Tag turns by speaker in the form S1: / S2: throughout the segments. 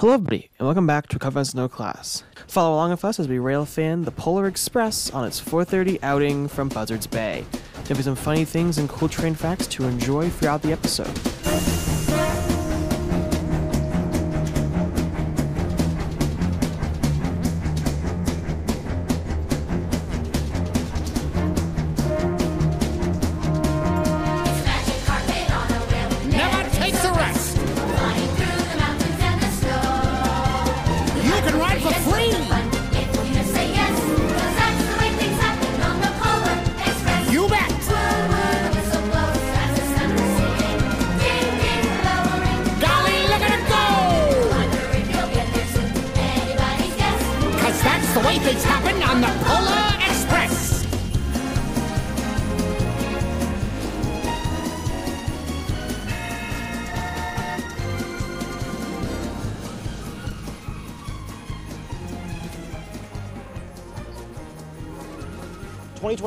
S1: Hello, everybody, and welcome back to as No Class. Follow along with us as we rail fan the Polar Express on its 4:30 outing from Buzzards Bay. There'll be some funny things and cool train facts to enjoy throughout the episode.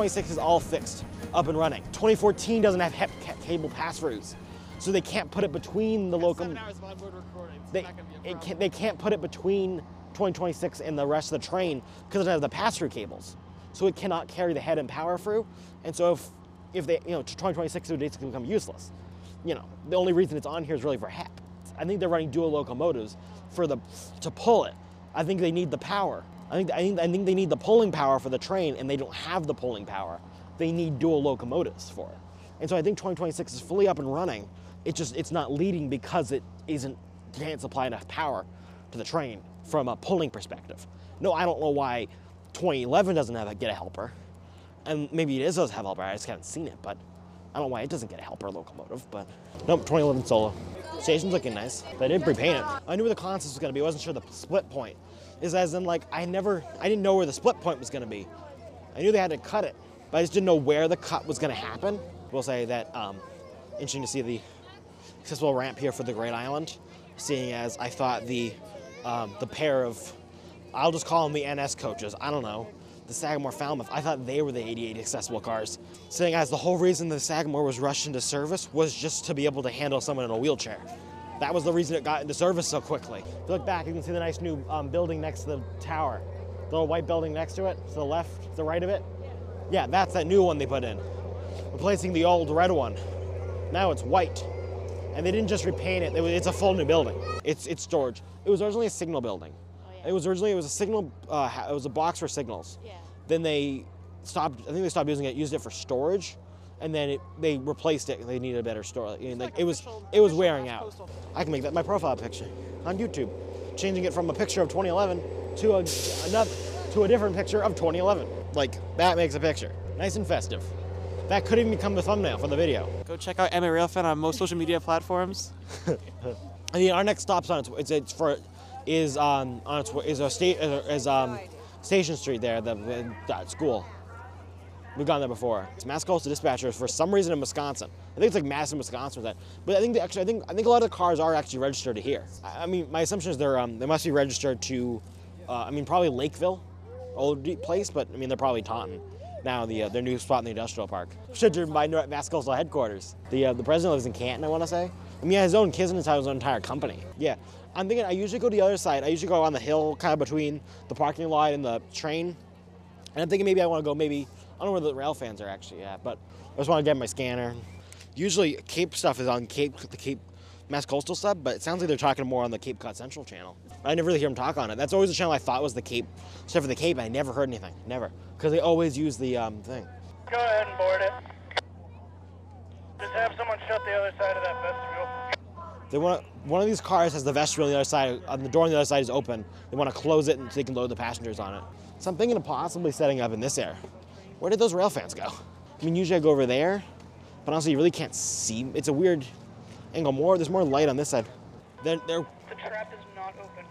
S2: 2026 is
S3: all fixed, up and running. 2014 doesn't have HEP cable pass-throughs, so they can't put it between the local. They, can, they can't put it between 2026 and the rest of the train because it doesn't have the pass-through cables, so it cannot carry the head end power through. And so if if they you know 2026 would basically can become useless. You know the only reason it's on here is really for HEP. I think they're running dual locomotives for the to pull it. I think they need the power I think, I think, I think they need the pulling power for the train and they don't have the pulling power. They need dual locomotives for it. And so I think 2026 is fully up and running. It just, it's not leading because it isn't, can't supply enough power to the train from a pulling perspective. No, I don't know why 2011 doesn't have a get a helper. And maybe it is does have a helper, I just haven't seen it, but I don't know why it doesn't get a helper locomotive, but nope, 2011 solo. Station's looking nice. They did repaint it. I knew where the consist was gonna be, I wasn't sure the split point. Is as in like I never I didn't know where the split point was gonna be. I knew they had to cut it, but I just didn't know where the cut was gonna happen. We'll say that um, interesting to see the accessible ramp here for the Great Island, seeing as I thought the um, the pair of I'll just call them the NS coaches. I don't know. The Sagamore Falmouth. I thought they were the 88 accessible cars. Seeing as the whole reason the Sagamore was rushed into service was just to be able to handle someone in a wheelchair. That was the reason it got into service so quickly. If you look back, you can see the nice new um, building next to the tower. The little white building next to it, to the left, to the right of it. Yeah, that's that new one they put in, replacing the old red one. Now it's white. And they didn't just repaint it, it it's a full new building. It's, it's storage. It was originally a signal building. It was originally, it was a signal, uh, it was a box for signals.
S4: Yeah.
S3: Then they stopped, I think they stopped using it, used it for storage. And then it, they replaced it, they needed a better storage. I mean, like,
S4: like
S3: it was,
S4: official-
S3: it was wearing out.
S4: Postal.
S3: I can make that my profile picture on YouTube, changing it from a picture of 2011 to a, another, to a different picture of 2011. Like, that makes a picture. Nice and festive. That could even become the thumbnail for the video.
S1: Go check out MA Railfan on most social media platforms.
S3: I mean, our next stop's on its it's, it's for is um on its is a state is um Station Street there the, the that school. We've gone there before. It's Mass Coastal Dispatchers for some reason in Wisconsin. I think it's like Madison, Wisconsin, or that. But I think actually, I think I think a lot of the cars are actually registered to here. I, I mean, my assumption is they're um they must be registered to, uh, I mean probably Lakeville, old place, but I mean they're probably Taunton. Now the uh, their new spot in the industrial park. Should driven by Nor- Mass Coastal headquarters. The uh, the president lives in Canton, I want to say. I mean, he has his own kids and his own entire company. Yeah, I'm thinking I usually go to the other side. I usually go on the hill, kind of between the parking lot and the train. And I'm thinking maybe I want to go maybe I don't know where the rail fans are actually at, but I just want to get my scanner. Usually Cape stuff is on Cape the Cape Mass Coastal sub, but it sounds like they're talking more on the Cape Cod Central channel. I never really hear them talk on it. That's always the channel I thought was the Cape stuff for the Cape. I never heard anything, never, because they always use the um, thing.
S5: Go ahead and board it. Just have someone shut the other side of that vestibule.
S3: They want to, one of these cars has the vestibule on the other side, on the door on the other side is open. They want to close it and so they can load the passengers on it. So I'm thinking of possibly setting up in this area. Where did those rail fans go? I mean, usually I go over there, but honestly, you really can't see. It's a weird angle. More, there's more light on this side. They're, they're
S5: The trap is not open.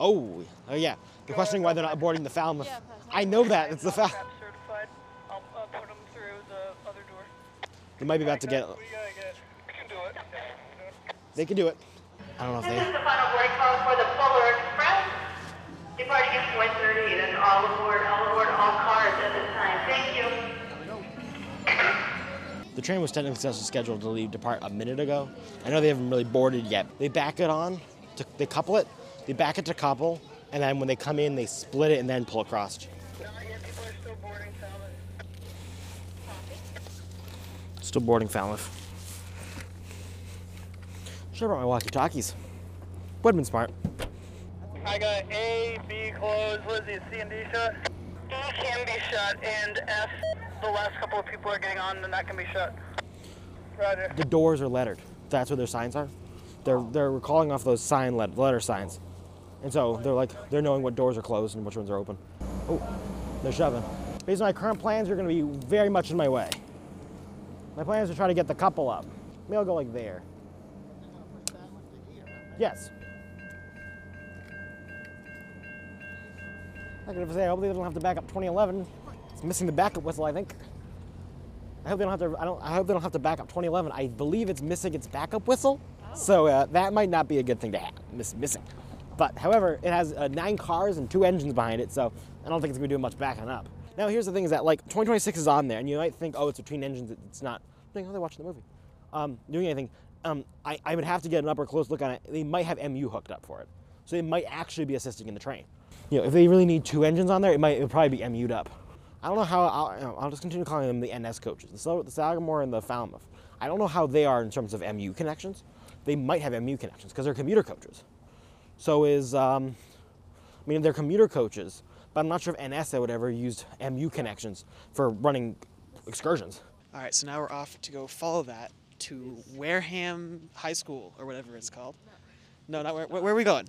S3: oh, oh yeah. They're questioning why they're not boarding the Falmouth.
S4: Yeah,
S3: I know that. It's the Fal.
S5: Trap certified. I'll uh, put them through the other door.
S3: They might be about to get.
S5: What do get? We can do it. Yeah, we can do it.
S3: They can do it. I don't know if they.
S6: This is
S3: they.
S6: the final boarding call for the Polar Express. Departing at 4:30, and all aboard, all aboard, all
S3: The train was technically supposed scheduled to leave depart a minute ago. I know they haven't really boarded yet. They back it on, to, they couple it They back it to couple, and then when they come in, they split it and then pull across. Still boarding Falmouth. Should have brought my walkie-talkies. Would have been smart.
S5: I got A, B closed. What is it? C and D shut? E can be shut, and F. The last couple of people are getting on, then that can be shut. Roger.
S3: The doors are lettered. That's what their signs are. They're they're calling off those sign let, letter signs, and so they're like they're knowing what doors are closed and which ones are open. Oh, they're shoving. Based on my current plans, you're going to be very much in my way. My plan is to try to get the couple up. Maybe I'll go like there. Yes. I could say I hope they don't have to back up 2011. It's missing the backup whistle, I think. I hope they don't have to. I don't. I hope they don't have to back up 2011. I believe it's missing its backup whistle, so uh, that might not be a good thing to have. Miss missing, but however, it has uh, nine cars and two engines behind it, so I don't think it's gonna do much backing up. Now here's the thing: is that like 2026 is on there, and you might think, oh, it's between engines. It's not. Oh, they're watching the movie, um, doing anything. Um, I, I would have to get an upper close look on it. They might have MU hooked up for it, so they might actually be assisting in the train. You know, if they really need two engines on there, it might it would probably be MU'd up. I don't know how. I'll, I'll just continue calling them the NS coaches, the, Sal- the Sagamore and the Falmouth. I don't know how they are in terms of MU connections. They might have MU connections because they're commuter coaches. So is, um, I mean, they're commuter coaches, but I'm not sure if NS would ever used MU connections for running excursions.
S1: All right, so now we're off to go follow that to Wareham High School or whatever it's called. No, not where. Where, where are we going?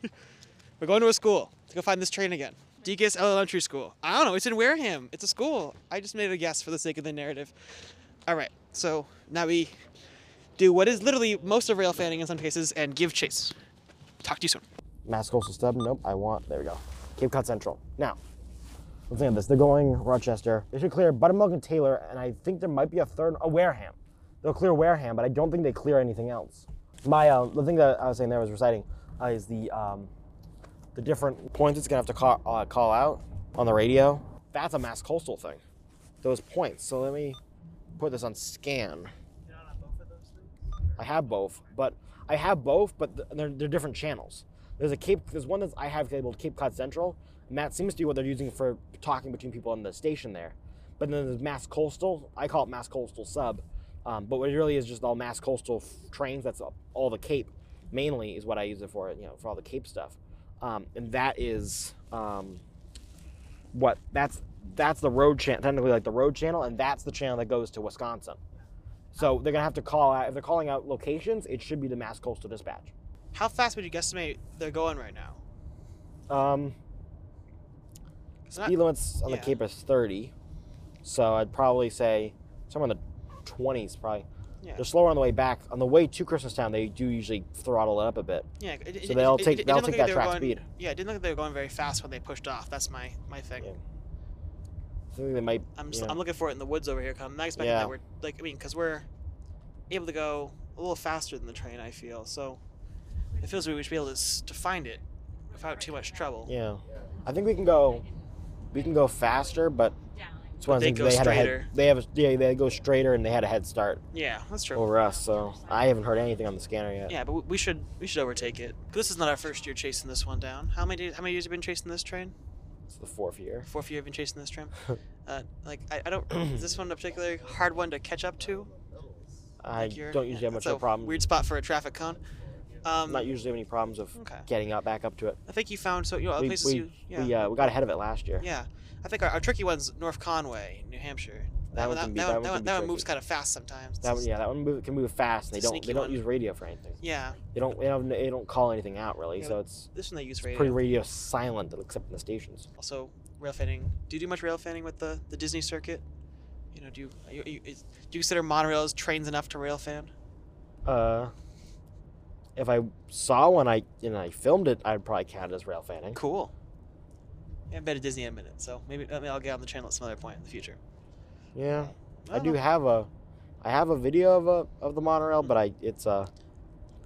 S1: we're going to a school to go find this train again. Deacon's Elementary School. I don't know. It's in Wareham. It's a school. I just made a guess for the sake of the narrative. All right, so now we do what is literally most of rail fanning in some cases and give chase. Talk to you soon.
S3: Mass Coastal Sub. Nope, I want. There we go. Cape Cod Central. Now, let's think of this. They're going Rochester. They should clear Buttermilk and Taylor, and I think there might be a third. A Wareham. They'll clear Wareham, but I don't think they clear anything else. My uh, the thing that I was saying there was reciting uh, is the um, the different points it's gonna have to call, uh, call out on the radio. That's a Mass Coastal thing. Those points. So let me put this on scan. I have both, but I have both, but they're, they're different channels. There's a Cape. There's one that I have labeled Cape Cod Central, and that seems to be what they're using for talking between people on the station there. But then there's Mass Coastal. I call it Mass Coastal Sub, um, but what it really is just all Mass Coastal trains. That's all the Cape, mainly is what I use it for. You know, for all the Cape stuff, um, and that is um, what that's that's the road channel, technically like the road channel, and that's the channel that goes to Wisconsin. So they're gonna have to call out if they're calling out locations. It should be the Mass Coastal Dispatch.
S1: How fast would you guesstimate they're going right now?
S3: Um,
S1: It's not-
S3: speed limits on the. Cape is 30, so I'd probably say somewhere in the 20s. Probably.
S1: Yeah.
S3: They're slower on the way back. On the way to Christmastown, they do usually throttle it up a bit.
S1: Yeah, it, it-
S3: So they'll
S1: it-
S3: take- they'll take
S1: like
S3: that
S1: they were
S3: track
S1: going-
S3: speed.
S1: Yeah, it didn't look like they were going very fast when they pushed off. That's my my thing.
S3: Yeah. I think they might.
S1: I'm just, I'm looking for it in the woods over here. 'cause I'm not expecting
S3: Yeah.
S1: that we're like I mean, because we're able to go a little faster than the train. I feel so. It feels like we should be able to to find it without too much trouble.
S3: Yeah, I think we can go. We can go faster, but it's one of
S1: they
S3: the things they had a
S1: straighter.
S3: head. They have a, yeah, they go straighter, and they had a head start
S1: Yeah, that's true.
S3: over us. So I haven't heard anything on the scanner yet.
S1: Yeah, but we- we should we should overtake it. This is not our first year chasing this one down. How many how many years have you been chasing this train?
S3: It's the fourth year.
S1: Fourth year you've been chasing this train. uh, like I, I don't. is this one a particularly hard one to catch up to?
S3: I
S1: Like
S3: don't usually have much of a problem.
S1: Weird spot for a traffic cone. Um,
S3: Not usually have any problems of
S1: Okay.
S3: getting up back up to it.
S1: I think you found so you know other
S3: we,
S1: places
S3: we,
S1: you yeah
S3: we, uh, we got ahead of it last year.
S1: yeah. I think our, our tricky one's North Conway, New Hampshire.
S3: That one
S1: that,
S3: be-
S1: that,
S3: that
S1: one,
S3: one
S1: that, one, that moves kind of fast sometimes.
S3: That one, yeah, that one move, can move fast. And they don't they don't
S1: one.
S3: use radio for anything.
S1: Yeah.
S3: They don't they don't they don't call anything out really.
S1: Yeah,
S3: so it's
S1: This one they use radio.
S3: pretty radio silent except in the stations.
S1: Also, rail fanning. Do you do much rail fanning with the, the Disney circuit? You know, do you, you, you is, do you consider monorails trains enough to rail fan?
S3: Uh, if I saw one, I and I filmed it, I'd probably count it as rail fanning.
S1: Cool. I haven't been to Disney in a minute, so maybe, maybe I'll get on the channel at some other point in the future.
S3: Yeah, I
S1: don't
S3: do
S1: know.
S3: have a, I have a video of a of the monorail, but I it's uh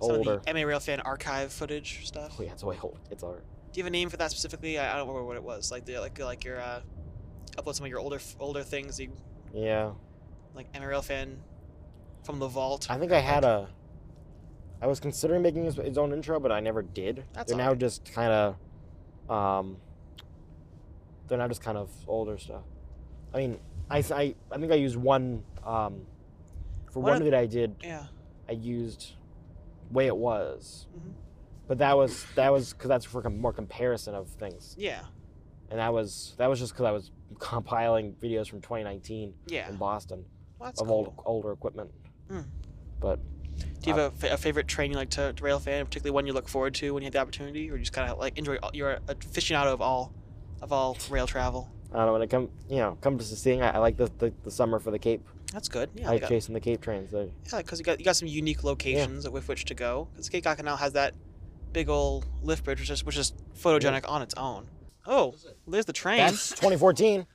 S1: Some
S3: older.
S1: of the MA Rail fan archive footage stuff.
S3: Oh yeah, it's way old. It's older.
S1: Do you have a name for that specifically? I, I don't remember what it was. Like the like like your uh, upload some of your older older things. You
S3: Yeah,
S1: like MA Rail fan from the vault.
S3: I think I had a, I was considering making his, his own intro, but I never did.
S1: That's
S3: they're now
S1: alright.
S3: just kind of, um, they're now just kind of older stuff. I mean, I, I, I think I used one, um, for
S1: One
S3: one
S1: of-
S3: that I did,
S1: Yeah.
S3: I used way it was,
S1: Mhm.
S3: but that was that was because that's for com- more comparison of things,
S1: Yeah.
S3: and that was that was just because I was compiling videos from 2019
S1: Yeah.
S3: in Boston
S1: Well,
S3: of
S1: cool.
S3: old older equipment.
S1: Hmm.
S3: But
S1: Do you have a, fa- a favorite train you like to, to rail fan, particularly one you look forward to when you have the opportunity, or you just kind of like enjoy? all- You're a aficionado of all, of all rail travel.
S3: I don't know when it come you know comes to seeing, I, I like the, the the summer for the Cape.
S1: That's good. Yeah,
S3: I like
S1: got-
S3: chasing the Cape trains.
S1: Yeah, because you got you got some unique locations with which to go. Because Cape Cod Canal has that big old lift bridge, which is which is photogenic on its own. Oh, there's the train.
S3: that's 2014,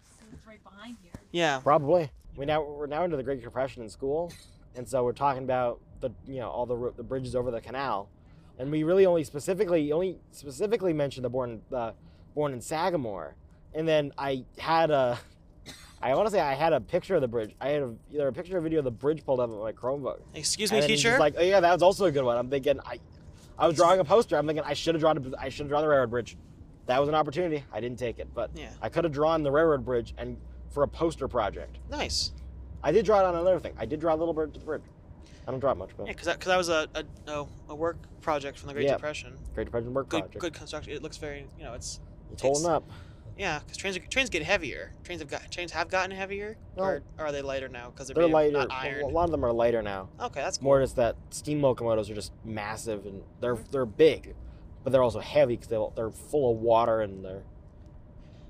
S1: yeah.
S3: probably. We now we're now into the Great Depression in school, and so we're talking about the you know all the the bridges over the canal, and we really only specifically only specifically mentioned the Bourne the Bourne in Sagamore, and then I had a. I want to say I had a picture of the bridge. I had a, either a picture or video of the bridge pulled up on my Chromebook.
S1: Excuse me,
S3: And
S1: teacher.
S3: like, oh yeah, that was also a good one. I'm thinking, I, I was drawing a poster. I'm thinking I should have drawn, a, I should have drawn the railroad bridge. That was an opportunity. I didn't take it, but
S1: Yeah.
S3: I could have drawn the railroad bridge and for a poster project.
S1: nice.
S3: I did draw it on another thing. I did draw a little bit to the bridge. I don't draw it much, but
S1: Yeah, because that, cause that was a, a, no, a work project from the Great
S3: Yeah.
S1: Depression.
S3: Great Depression work
S1: Good,
S3: project.
S1: good construction. It looks very, you know, it's
S3: It's holding up.
S1: yeah. Because trains trains get heavier. Trains have got trains have gotten heavier,
S3: No.
S1: or, or are they lighter now? Because they're,
S3: They're lighter.
S1: not
S3: A lot of them are lighter now.
S1: Okay, that's cool.
S3: More just that steam locomotives are just massive and they're mm-hmm. they're big, but they're also heavy because they're, they're full of water and they're.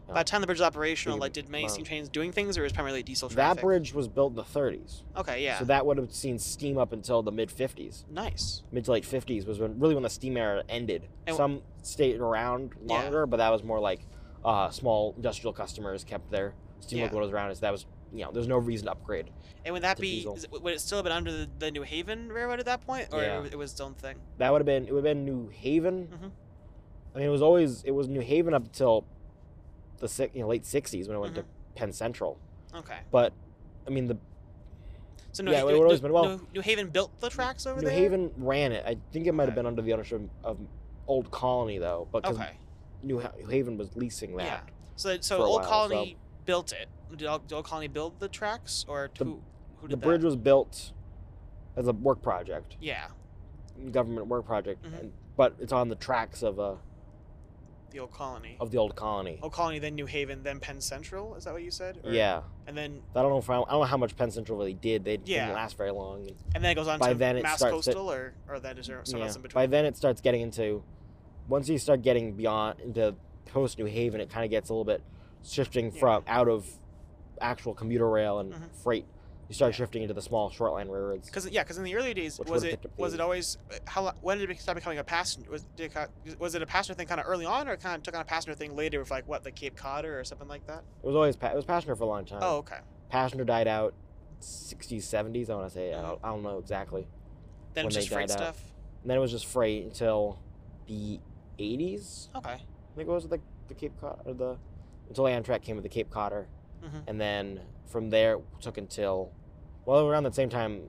S1: By the time the bridge was operational, like, did many steam trains doing things, or was it primarily diesel
S3: trains?
S1: That
S3: bridge was built in the 30s.
S1: Okay, yeah.
S3: So that would have seen steam up until the mid 50s.
S1: nice.
S3: Mid to late 50s was when really when the steam era ended.
S1: And-
S3: Some stayed around
S1: Yeah.
S3: longer, but that was more like uh, small industrial customers kept their steam
S1: Yeah.
S3: locomotives around. So that was you know there's no reason to upgrade.
S1: And would that be? It, would it still have been under the, the New Haven Railroad at that point, or
S3: Yeah.
S1: it, it was its own thing?
S3: That would have been it would have been New Haven.
S1: Mhm.
S3: I mean it was always it was New Haven up until the you know, late 60s when it went
S1: Mm-hmm.
S3: to Penn Central.
S1: Okay.
S3: But I mean the
S1: So New,
S3: Yeah, it would've always
S1: New-
S3: been- well-
S1: New, New Haven built the tracks over
S3: New
S1: there.
S3: New Haven ran it. I think it might have been under the ownership of Old Colony though, but
S1: Okay.
S3: New, Ha- New Haven was leasing that.
S1: Yeah. So so
S3: a
S1: Old
S3: while,
S1: Colony built it. Did Old, did Old Colony build the tracks, or
S3: The-
S1: who who
S3: the bridge
S1: that?
S3: was built as a work project,
S1: Yeah,
S3: government work project,
S1: Mhm.
S3: and, but it's on the tracks of uh
S1: the Old Colony.
S3: of the old colony.
S1: Old Colony, then New Haven, then Penn Central. Is that what you said? Or-
S3: Yeah,
S1: And then
S3: I don't know if I, I don't know how much Penn Central really did. They
S1: Yeah.
S3: didn't last very long. And,
S1: and then it goes on
S3: By
S1: to
S3: then it
S1: Mass
S3: to-
S1: Coastal, or or then is there something
S3: yeah,
S1: else in between?
S3: by then it starts getting into once you start getting beyond into post New Haven, it kind of gets a little bit shifting
S1: Yeah.
S3: from out of actual commuter rail and
S1: Mhm.
S3: freight. You start
S1: Yeah.
S3: shifting into the small short line railroads.
S1: Because yeah, because in the early days, was it was it always how when did it start becoming a passenger? Was did it, was it a passenger thing kind of early on, or kind of took on a passenger thing later with like what the Cape Codder or something like that?
S3: It was always pa- it was passenger for a long time.
S1: Oh, okay.
S3: passenger died out 60s 70s i want to say I, don't, I don't know exactly
S1: Then
S3: When
S1: it's
S3: they
S1: just freight
S3: out.
S1: stuff.
S3: and then it was just freight until the 80s
S1: Okay.
S3: i think it was the, the cape codder the until amtrak came with the cape codder
S1: Mhm.
S3: and then from there it took until well around the same time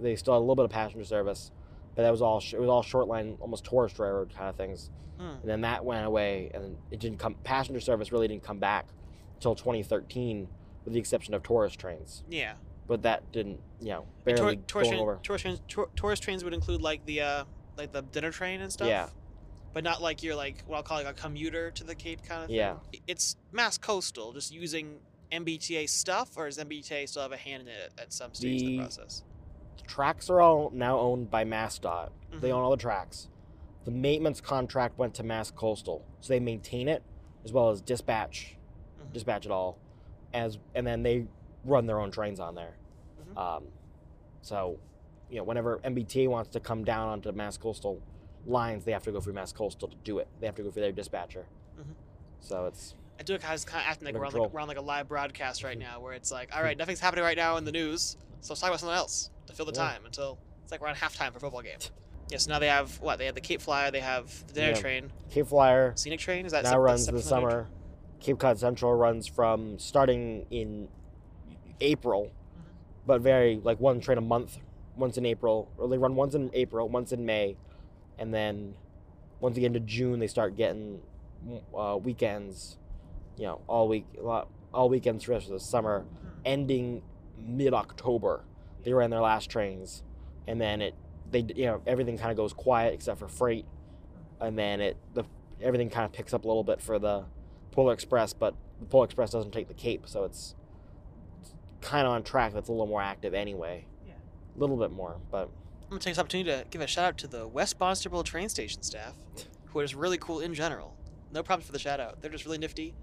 S3: they still had a little bit of passenger service but that was all it was all short line almost tourist railroad kind of things
S1: Hmm.
S3: and then that went away and it didn't come passenger service really didn't come back until 2013 with the exception of tourist trains
S1: Yeah.
S3: but that didn't, you know,
S1: And
S3: barely
S1: tourist,
S3: going
S1: train-
S3: over.
S1: tourist trains. tour- tourist trains would include like the uh like the dinner train and stuff.
S3: Yeah.
S1: But not like you're like what I'll call like a commuter to the Cape kind of thing.
S3: Yeah.
S1: It's mass coastal, just using MBTA stuff, or does MBTA still have a hand in it at some stage in the process?
S3: The-
S1: process?
S3: Tracks are all now owned by MassDOT. They
S1: Mhm.
S3: own all the tracks. The maintenance contract went to Mass Coastal, so they maintain it as well as dispatch,
S1: Mhm.
S3: dispatch it all, as and then they run their own trains on there.
S1: Mhm.
S3: Um, so, you know, whenever MBTA wants to come down onto Mass Coastal lines, they have to go through Mass Coastal to do it. They have to go through their dispatcher.
S1: Mhm.
S3: So it's
S1: I do it kind of, kind of acting like we're on like. We're on like a live broadcast right now, where it's like, all right, nothing's happening right now in the news, so let's talk about something else to fill the
S3: Yeah.
S1: time until it's like we're on halftime for a football game. Yes, now they have what? They have the Cape Flyer, they have the dinner
S3: Yeah.
S1: train,
S3: Cape Flyer.
S1: scenic train. Is that
S3: now runs the summer. Cape Cod Central runs from starting in April,
S1: Mm-hmm.
S3: but very like one train a month once in April, or they run once in April, once in May, and then once again to June they start getting uh, weekends, you know, all week, all weekends for the rest of the summer, ending mid October. They ran their last trains, and then it they you know everything kind of goes quiet except for freight, and then it the everything kind of picks up a little bit for the Polar Express, but the Polar Express doesn't take the Cape, so it's, it's kind of on track. That's a little more active anyway.
S1: Yeah.
S3: A little bit more, but
S1: I'm gonna take this opportunity to give a shout out to the West Barnstable train station staff, who are just really cool in general. No problems for the shout out. They're just really nifty.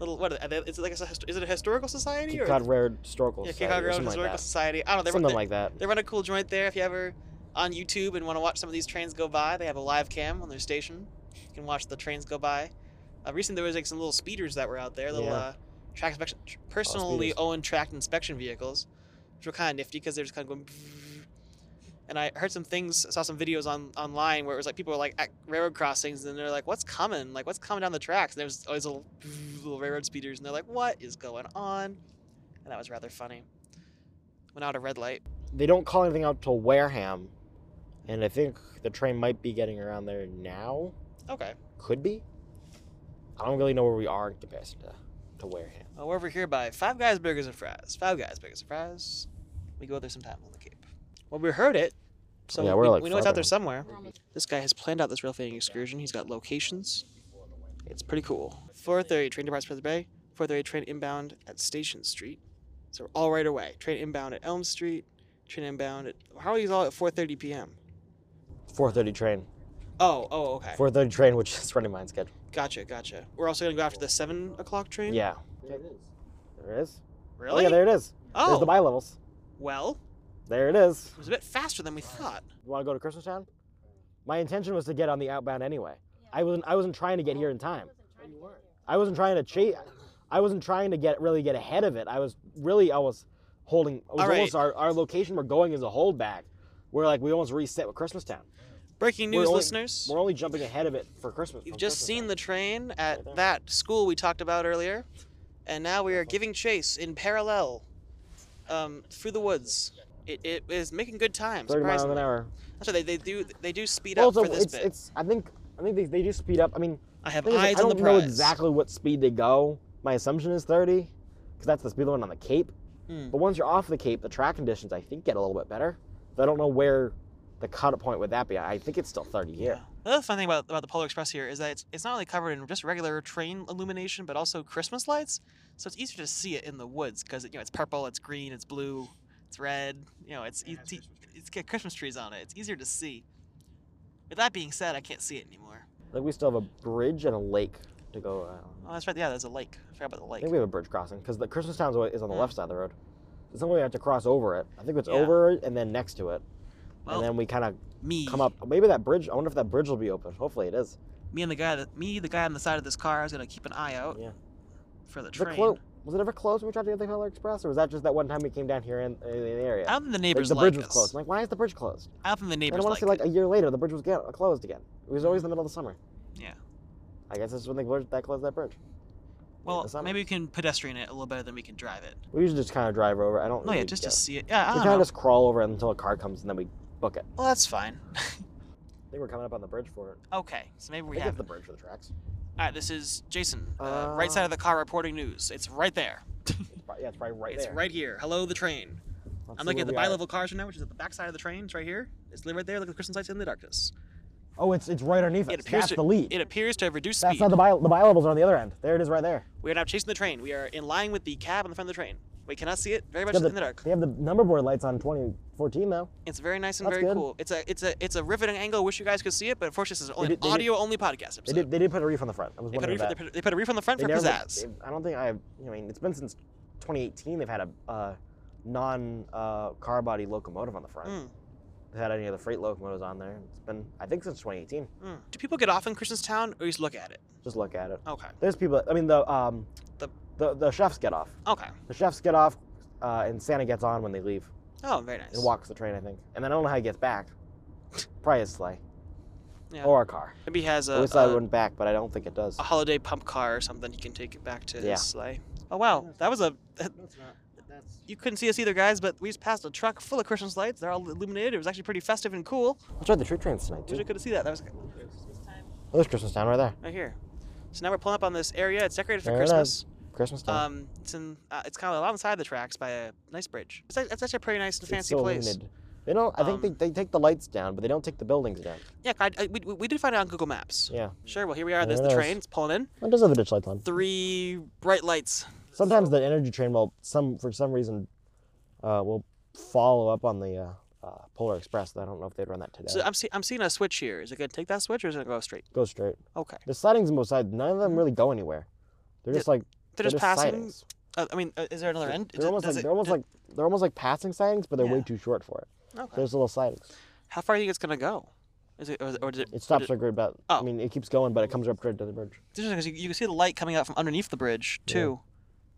S1: Little what? Are they, is it like a, is it a historical society
S3: Cape
S1: or
S3: Cod Rare Historical
S1: yeah,
S3: Society
S1: Cape Cod
S3: something like
S1: Historical. Society? I don't know. They run,
S3: Something
S1: they,
S3: like that.
S1: they run a cool joint there. If you ever on YouTube and want to watch some of these trains go by, they have a live cam on their station. You can watch the trains go by. Uh, recently, there was like some little speeders that were out there, little
S3: Yeah.
S1: uh, track inspection, personally owned track inspection vehicles, which were kind of nifty because they're just kind of going. And I heard some things, saw some videos on online where it was like people were like at railroad crossings and they're like, "What's coming? Like, what's coming down the tracks?" And there was always little little railroad speeders, and they're like, "What is going on?" And that was rather funny. Went out a red light.
S3: They don't call anything out till Wareham, and I think the train might be getting around there now.
S1: Okay.
S3: Could be. I don't really know where we are in comparison to, to Wareham.
S1: Well, we're over here by Five Guys Burgers and Fries. Five Guys Burgers and Fries. We go there sometime on the Cape. Well, we heard it, so
S3: Yeah,
S1: we,
S3: we're, like,
S1: we know it's out there somewhere. This guy has planned out this rail fanning excursion. He's got locations. It's pretty cool. 4:30 train departs Pleasant Bay. 4:30 train inbound at Station Street. So we're all right away. Train inbound at Elm Street. Train inbound at how are these all at 4:30 p.m.
S3: 4:30 train.
S1: Oh, oh, okay.
S3: 4:30 train, which is running mine schedule.
S1: Gotcha, gotcha. We're also gonna go after the seven o'clock train.
S3: Yeah. There it is. There it is. Oh,
S1: Really?
S3: yeah, there it is.
S1: Oh.
S3: There's the oh. bi levels.
S1: well,
S3: There it is.
S1: it was a bit faster than we thought.
S3: You want to go to Christmas Town? My intention was to get on the outbound anyway. I wasn't. I wasn't trying to get here in time. I wasn't trying to chase. I wasn't trying to get really get ahead of it. I was really almost holding. It was
S1: All right.
S3: almost our, our location we're going is a holdback. We're like we almost reset with Christmas Town.
S1: Breaking
S3: We're
S1: news,
S3: only-
S1: listeners.
S3: We're only jumping ahead of it for Christmas.
S1: You've just
S3: Christmas
S1: seen
S3: Town.
S1: the train at
S3: there.
S1: that school we talked about earlier, and now we are giving chase in parallel um, through the woods. It, it is making good time.
S3: 30 miles an hour.
S1: That's right. They, they do they do speed
S3: Well,
S1: up
S3: so
S1: for this
S3: it's,
S1: bit.
S3: it's. I think. I think they, they do speed up. I mean,
S1: I have eyes
S3: I don't know
S1: prize.
S3: exactly what speed they go. My assumption is 30, because that's the speed limit on the Cape.
S1: Hmm.
S3: But once you're off the Cape, the track conditions I think get a little bit better. So I don't know where the cut point would that be. I think it's still 30 here.
S1: Yeah. The other fun thing about, about the Polar Express here is that it's, it's not only covered in just regular train illumination, but also Christmas lights. So it's easier to see it in the woods because you know it's purple, it's green, it's blue, it's red. You know, it's it's, it's got Christmas trees on it. It's easier to see. With that being said, I can't see it anymore.
S3: I think we still have a bridge and a lake to go. Uh,
S1: Oh, that's right. Yeah, there's a lake. I forgot about the lake.
S3: I
S1: lake.
S3: think we have a bridge crossing because the Christmas Town is on the
S1: Hmm.
S3: left side of the road. So somewhere we have to cross over it. I think it's
S1: Yeah.
S3: over it and then next to it,
S1: Well,
S3: and then we kind of
S1: me,
S3: come up. Maybe that bridge. I wonder if that bridge will be open. Hopefully it is.
S1: me and the guy that me, the guy on the side of this car, is gonna keep an eye out
S3: Yeah.
S1: for the
S3: Was it,
S1: train.
S3: clo- was it ever closed when we tried to get the Polar Express, or was that just that one time we came down here in, in the area?
S1: I don't think the
S3: Like,
S1: neighbors
S3: the
S1: like
S3: bridge was
S1: us.
S3: closed. I'm like, why is the bridge closed?
S1: I don't think the
S3: And I want
S1: like.
S3: to say like a year later, the bridge was get, closed again. It was always in the middle of the summer.
S1: Yeah.
S3: I guess this is when they closed that closed that bridge.
S1: Well, maybe we can pedestrian it a little better than we can drive it.
S3: We usually just kind of drive over. I don't.
S1: No, yeah, just to see it. Yeah, I
S3: We kind of just crawl over until a car comes and then we book it.
S1: Well, that's fine.
S3: I think we're coming up on the bridge for it.
S1: okay, so maybe we have.
S3: the bridge for the tracks.
S1: All right, this is Jason, uh, right
S3: Uh,
S1: side of the car reporting news. It's right there.
S3: It's probably, yeah, it's probably right
S1: it's
S3: there.
S1: right here. Hello, the train.
S3: Let's
S1: I'm looking at the bi-level cars right now, which is at the back side of the train. It's right here. It's right there. Look at the Christmas lights in the darkness.
S3: Oh, it's it's right underneath
S1: It
S3: us.
S1: appears
S3: That's
S1: to
S3: the lead.
S1: it appears to have reduced
S3: That's
S1: speed.
S3: not the bi the bi levels are on the other end. There it is, right there.
S1: We are now chasing the train. We are in line with the cab on the front of the train. We cannot see it. Very much in the dark.
S3: they have the number board lights on 2014 though.
S1: It's very nice and
S3: That's
S1: very
S3: good.
S1: cool. It's a it's a it's a riveting angle. Wish you guys could see it, but unfortunately, this is only
S3: did-
S1: an
S3: did-
S1: audio only podcast episode.
S3: They did they did put a reef on the front. I was
S1: They put, a reef, they, put, they put a reef on the front
S3: They
S1: for
S3: never-
S1: pizzazz.
S3: they- I don't think I. I mean, it's been since 2018. They've had a uh, non uh, car body locomotive on the front.
S1: Mm.
S3: They've had any of the freight locomotives on there. It's been I think since 2018.
S1: Mm. Do people get off in Christmastown or just look at it?
S3: Just look at it.
S1: Okay.
S3: There's people. I mean, the um,
S1: The-
S3: the the chefs get off.
S1: Okay.
S3: The chefs get off, uh, and Santa gets on when they leave
S1: Oh, very nice.
S3: and walks the train. I think, and then I don't know how he gets back. Probably his sleigh
S1: Yeah.
S3: or a car.
S1: Maybe he has
S3: I
S1: a,
S3: wish I
S1: a,
S3: went back, but I don't think it does.
S1: a holiday pump car or something. He can take it back to
S3: Yeah.
S1: his sleigh. Oh wow, that was a You couldn't see us either, guys, but we just passed a truck full of Christmas lights. They're all illuminated. It was actually pretty festive and cool.
S3: That's right, the tree train's tonight
S1: Wish I could have seen that. That was Christmas time.
S3: Oh, there's Christmas Town right there.
S1: right here. So now we're pulling up on this area. It's decorated for
S3: There it is.
S1: Christmas.
S3: Town.
S1: Um, it's in. Uh, it's kind of alongside the tracks by a nice bridge. It's, it's actually a pretty nice and
S3: It's
S1: fancy
S3: so
S1: place.
S3: illuminated. They don't. I think
S1: Um,
S3: they, they take the lights down, but they don't take the buildings down.
S1: Yeah, I, I, we, we did find it on Google Maps.
S3: Yeah.
S1: Sure. Well, here we are. There's
S3: There
S1: the train. It's pulling in.
S3: It does have the ditch lights on.
S1: Three bright lights.
S3: Sometimes the energy train will some for some reason uh, will follow up on the uh, uh, Polar Express. I don't know if they'd run that today.
S1: So I'm, see, I'm seeing a switch here. Is it going to take that switch or is it going to go straight?
S3: Go straight.
S1: Okay.
S3: The sidings on both sides, none of them really go anywhere. They're
S1: Yeah,
S3: just like
S1: They're just passing.
S3: sidings.
S1: Uh, I mean, uh, is there another end?
S3: They're almost like
S1: it-
S3: they're almost
S1: d-
S3: like they're almost like passing sidings, but they're way too short for it.
S1: Okay.
S3: There's little sidings.
S1: How far do you think it's going to go? Is it, or, or does it?
S3: It stops
S1: or
S3: right about.
S1: Oh.
S3: I mean, it keeps going, but it comes up right to the bridge.
S1: It's interesting because you, you can see the light coming out from underneath the bridge too.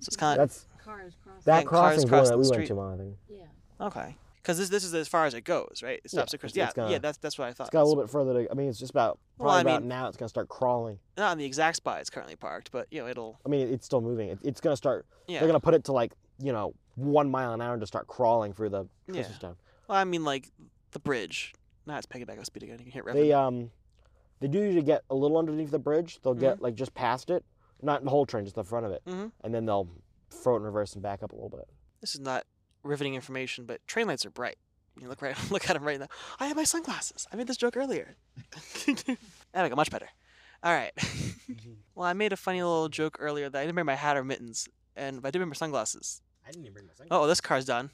S1: So it's kind of
S3: That's
S4: Cars crossing.
S3: that
S1: and cars
S3: crossing's the one
S1: crossing
S3: that we
S1: the
S3: went
S1: street.
S3: to, Mom, I think.
S4: Yeah.
S1: okay. Because this this is as far as it goes, right? It stops
S3: Yeah,
S1: at Chris.
S3: it's-
S1: Yeah,
S3: gonna-
S1: yeah. That's that's what I thought.
S3: It's got a little bit further to. I mean, it's just about.
S1: Well,
S3: Probably
S1: I
S3: about
S1: mean-
S3: now. It's gonna start crawling.
S1: not on the exact spot it's currently parked, but you know it'll.
S3: I mean, it's still moving. It, it's gonna start.
S1: Yeah.
S3: They're gonna put it to like you know one mile an hour and just start crawling through the
S1: Yeah.
S3: Christmas town.
S1: Well, I mean like the bridge. Now it's picking back up speed again. You can hit
S3: They um, they do usually get a little underneath the bridge. They'll get
S1: Mm-hmm.
S3: like just past it, not the whole train, just the front of it,
S1: mm-hmm.
S3: and then they'll throw it in reverse and back up a little bit.
S1: This is not riveting information, but train lights are bright. You look right, look at them right now. I have my sunglasses. I made this joke earlier. that I got much better. All right. well, I made a funny little joke earlier that I didn't bring my hat or mittens, and but I did bring my sunglasses.
S3: I didn't even bring my sunglasses.
S1: Oh, this car's done.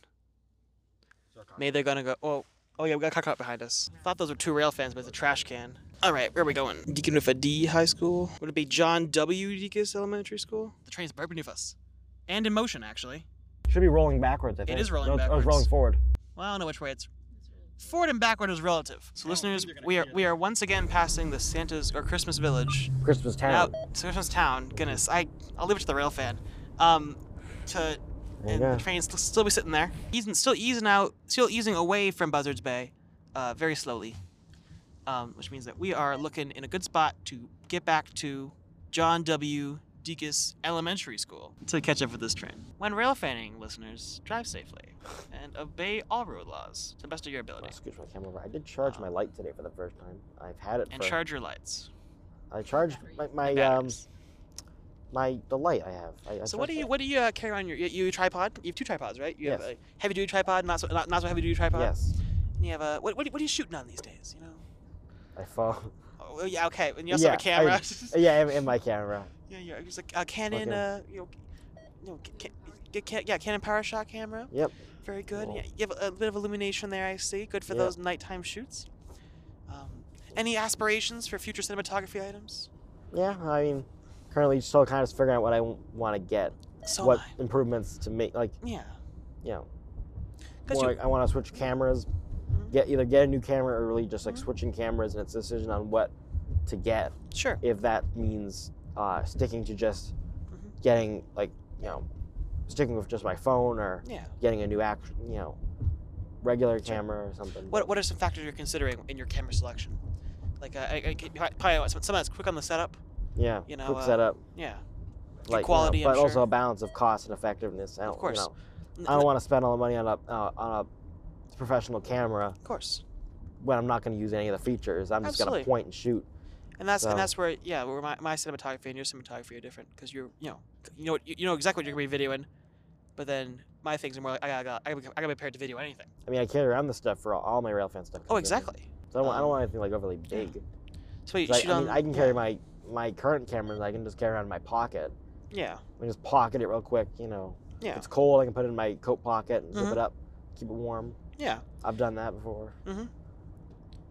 S1: Maybe they're gonna go. Oh, oh yeah, we got a car caught behind us. Thought those were two rail fans, but it's a trash can. All right, where are we going? Deacon with a D High School. Would it be John W. Deacon Elementary School? The train's right beneath us, and in motion actually.
S3: Should be rolling backwards. I think.
S1: is rolling
S3: no, it's- oh,
S1: backwards.
S3: it's rolling forward.
S1: Well, I don't know which way it's. Forward and backward is relative. So, listeners, we are we are once again passing the Santa's or Christmas Village.
S3: Christmas
S1: Now,
S3: town.
S1: it's Christmas Town. Goodness, I I'll leave it to the rail fan. Um, to and the train's still, still be sitting there. Easing, still easing out, still easing away from Buzzards Bay, uh, very slowly. Um, which means that we are looking in a good spot to get back to John W. Decas Elementary School to catch up with this train. When rail fanning, listeners, drive safely and obey all road laws to the best of your ability.
S3: scooch my camera over. I did charge my light today for the first time. I've had it
S1: And
S3: for.
S1: charge your lights.
S3: I charged my my um my the light I have. I, I
S1: So what do you
S3: it.
S1: what do you uh, carry on your you, you tripod? You have two tripods, right? You have
S3: Yes.
S1: a heavy duty tripod, not so not, not so heavy duty tripod.
S3: Yes.
S1: And you have a what, what what are you shooting on these days? You know.
S3: I fall.
S1: Oh yeah, okay. And you also
S3: yeah,
S1: have a camera.
S3: I, yeah, in, in my camera.
S1: Yeah, yeah. It's like a Canon, uh, you know, you know, ca- ca- ca- yeah, Canon PowerShot camera.
S3: Yep.
S1: Very good.
S3: Cool.
S1: Yeah, you have a, bit of illumination there. I see. Good for
S3: Yeah.
S1: those nighttime shoots. Um, any aspirations for future cinematography items?
S3: Yeah, I mean, currently still kind of figuring out what I want to get,
S1: So
S3: what improvements to make. Like.
S1: Yeah.
S3: you know, more
S1: you-
S3: like I want to switch cameras,
S1: Mhm.
S3: get either get a new camera or really just like
S1: Mhm.
S3: switching cameras, and it's a decision on what to get.
S1: Sure.
S3: If that means uh, sticking to just
S1: Mhm.
S3: getting like you know, sticking with just my phone or
S1: Yeah.
S3: getting a new act, you know, regular camera or something.
S1: What What are some factors you're considering in your camera selection? Like, uh, I, I, I- probably want some- something that's quick on the setup.
S3: Yeah,
S1: you know,
S3: quick
S1: uh,
S3: setup,
S1: Yeah.
S3: Like you know,
S1: quality, I'm
S3: but also
S1: sure.
S3: a balance of cost and effectiveness. I don't,
S1: Of course.
S3: You know, I don't want to spend all the money on a uh, on a professional camera
S1: Of course.
S3: when I'm not going to use any of the features. I'm just going to point and shoot.
S1: And that's
S3: So-
S1: and that's where yeah, where my, my cinematography and your cinematography are different because you're you know you know you, you know exactly what you're gonna be videoing, but then my things are more like I gotta I gotta, I gotta be prepared to video anything.
S3: I mean, I carry around the stuff for all, all my railfan stuff.
S1: Oh, exactly.
S3: So I don't, want, I don't
S1: Um,
S3: want anything like overly big.
S1: So you shoot
S3: I, I,
S1: on.
S3: mean, I can carry
S1: yeah,
S3: my my current cameras. I can just carry around in my pocket.
S1: Yeah.
S3: I can just pocket it real quick. You know,
S1: Yeah.
S3: if it's cold, I can put it in my coat pocket and zip
S1: Mhm.
S3: it up, keep it warm.
S1: Yeah.
S3: I've done that before.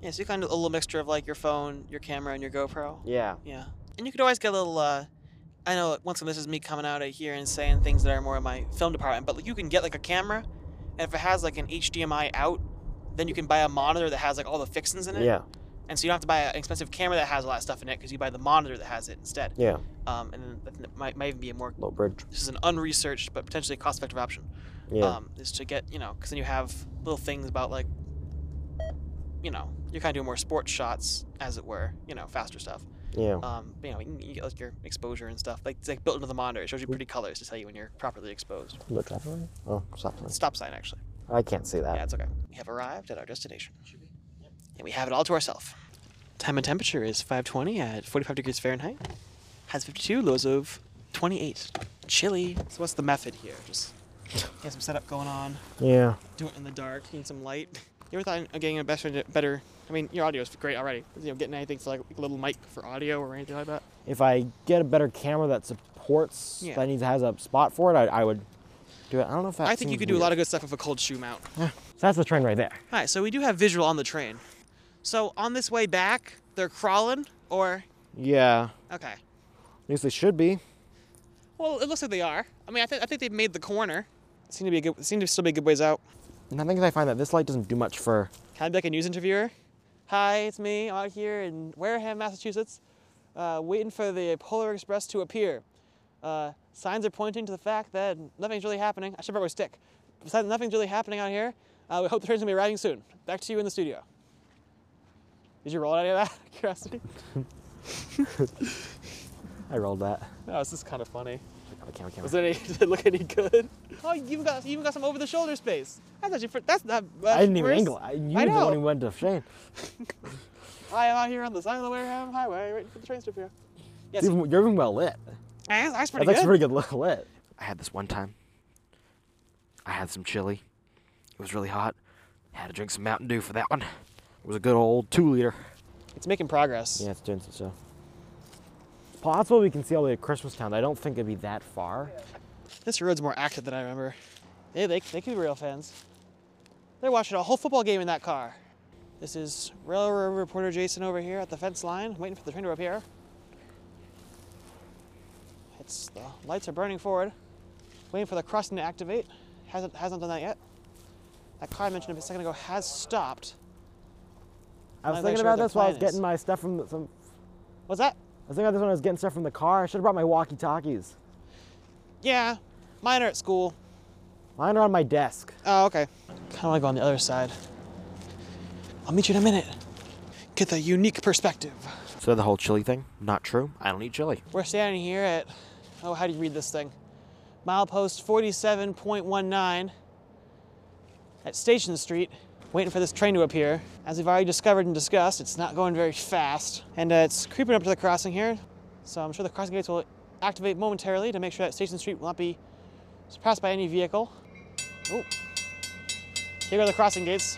S1: Yeah. So you kind of a little mixture of like your phone, your camera, and your GoPro.
S3: Yeah.
S1: Yeah. And you could always get a little. uh I know once again this is me coming out of here and saying things that are more in my film department, but like you can get like a camera, and if it has like an HDMI out, then you can buy a monitor that has like all the fixings in it.
S3: Yeah.
S1: And so you don't have to buy an expensive camera that has a lot of stuff in it because you buy the monitor that has it instead.
S3: Yeah.
S1: Um, and then that might, might even be a more.
S3: Low bridge.
S1: This is an unresearched but potentially cost-effective option.
S3: Yeah.
S1: Um, is to get you know because then you have little things about like, you know, you're kind of doing more sports shots as it were, you know, faster stuff.
S3: Yeah.
S1: Um, you know, you get like your exposure and stuff. Like it's like built into the monitor. It shows you pretty colors to tell you when you're properly exposed.
S3: Look, traffic light? Oh, stop sign.
S1: Stop sign actually.
S3: I can't see that.
S1: Yeah, it's okay. We have arrived at our destination. And we have it all to ourselves. Time and temperature is 520 at 45 degrees Fahrenheit. Has 52, lows of 28. Chilly. So what's the method here? Just get some setup going on.
S3: Yeah.
S1: Do it in the dark. Need some light. You ever thought of getting a better, better? I mean, your audio is great already. You know, getting anything for like a little mic for audio or anything like that.
S3: If I get a better camera that supports,
S1: Yeah.
S3: that needs has a spot for it, I, I would do it. I don't know if that
S1: I think you could do a lot of good stuff with a cold shoe mount. Yeah.
S3: So that's the train right there.
S1: All right, so we do have visual on the train. So on this way back, they're crawling, or
S3: Yeah.
S1: okay.
S3: At least they should be.
S1: Well, it looks like they are. I mean, I think I think they've made the corner. Seem to be a good. Seem to still be a good ways out.
S3: And I think I find that this light doesn't do much for.
S1: Can I be like a news interviewer? Hi, it's me out here in Wareham, Massachusetts, uh, waiting for the Polar Express to appear. Uh, signs are pointing to the fact that nothing's really happening. I should probably stick. Besides, nothing's really happening out here. Uh, we hope the train's gonna be arriving soon. Back to you in the studio. Did you roll any of that? Curiosity.
S3: I rolled that.
S1: No, this is kind of funny.
S3: Camera, camera, camera.
S1: Was it any? Did it look any good? Oh, you even got you even got some over the shoulder space. That's actually fr- that's not.
S3: I didn't even
S1: first-
S3: angle. it. I, you
S1: I
S3: were the
S1: know.
S3: one who went to Shane.
S1: I am out here on the side of the Wareham Highway, waiting for the train to appear. Yes,
S3: You're even, you're even well lit.
S1: that's, that's pretty
S3: That's
S1: good.
S3: actually pretty good li- lit. I had this one time. I had some chili. It was really hot. Had to drink some Mountain Dew for that one. It was a good old two liter.
S1: It's making progress.
S3: Yeah, it's doing some stuff. It's possible we can see all the way to Christmastown. I don't think it'd be that far.
S1: This road's more active than I remember. They, they, they could be real fans. They're watching a whole football game in that car. This is railroad reporter Jason over here at the fence line, waiting for the train to appear. It's the lights are burning forward, waiting for the crossing to activate. Hasn't hasn't done that yet. That car I mentioned a second ago has stopped.
S3: I was thinking about this while I was
S1: is-
S3: getting my stuff from the, some.
S1: What's that?
S3: I was thinking about this when I was getting stuff from the car. I should have brought my walkie-talkies.
S1: Yeah, mine are at school.
S3: Mine are on my desk.
S1: Oh, okay. Kind of want to go on the other side. I'll meet you in a minute. Get the unique perspective.
S3: So the whole chili thing, not true. I don't eat chili.
S1: We're standing here at, oh, how do you read this thing? Milepost 47.19 at Station Street, waiting for this train to appear. As we've already discovered and discussed, it's not going very fast, and uh, it's creeping up to the crossing here. So I'm sure the crossing gates will activate momentarily to make sure that Station Street will not be surpassed by any vehicle. Oh, here go the crossing gates.